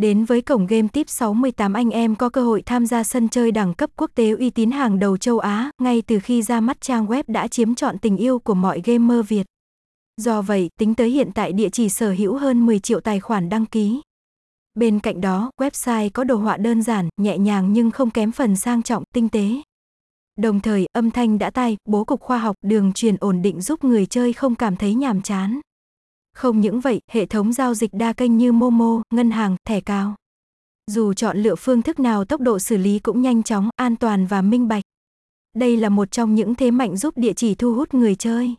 Đến với cổng game tip 68 anh em có cơ hội tham gia sân chơi đẳng cấp quốc tế uy tín hàng đầu châu Á, ngay từ khi ra mắt trang web đã chiếm trọn tình yêu của mọi gamer Việt. Do vậy, tính tới hiện tại địa chỉ sở hữu hơn 10 triệu tài khoản đăng ký. Bên cạnh đó, website có đồ họa đơn giản, nhẹ nhàng nhưng không kém phần sang trọng, tinh tế. Đồng thời, âm thanh đã tai, bố cục khoa học, đường truyền ổn định giúp người chơi không cảm thấy nhàm chán. Không những vậy, hệ thống giao dịch đa kênh như Momo, ngân hàng, thẻ cao. Dù chọn lựa phương thức nào tốc độ xử lý cũng nhanh chóng, an toàn và minh bạch. Đây là một trong những thế mạnh giúp địa chỉ thu hút người chơi.